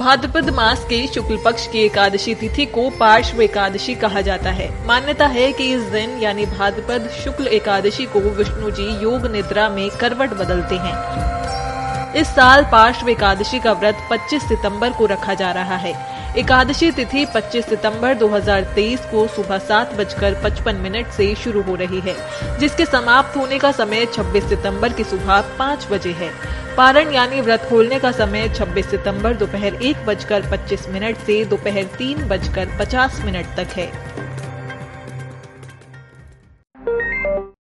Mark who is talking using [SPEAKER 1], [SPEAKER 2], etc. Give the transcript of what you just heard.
[SPEAKER 1] भाद्रपद मास के शुक्ल पक्ष की एकादशी तिथि को पार्श्व एकादशी कहा जाता है। मान्यता है कि इस दिन, यानी भाद्रपद शुक्ल एकादशी को विष्णु जी योग निद्रा में करवट बदलते हैं। इस साल पार्श्व एकादशी का व्रत 25 सितंबर को रखा जा रहा है। एकादशी तिथि 25 सितंबर 2023 को सुबह सात बजकर पचपन मिनट से शुरू हो रही है, जिसके समाप्त होने का समय 26 सितंबर की सुबह पाँच बजे है। पारण यानी व्रत खोलने का समय 26 सितंबर दोपहर एक बजकर पच्चीस मिनट से दोपहर तीन बजकर पचास मिनट तक है।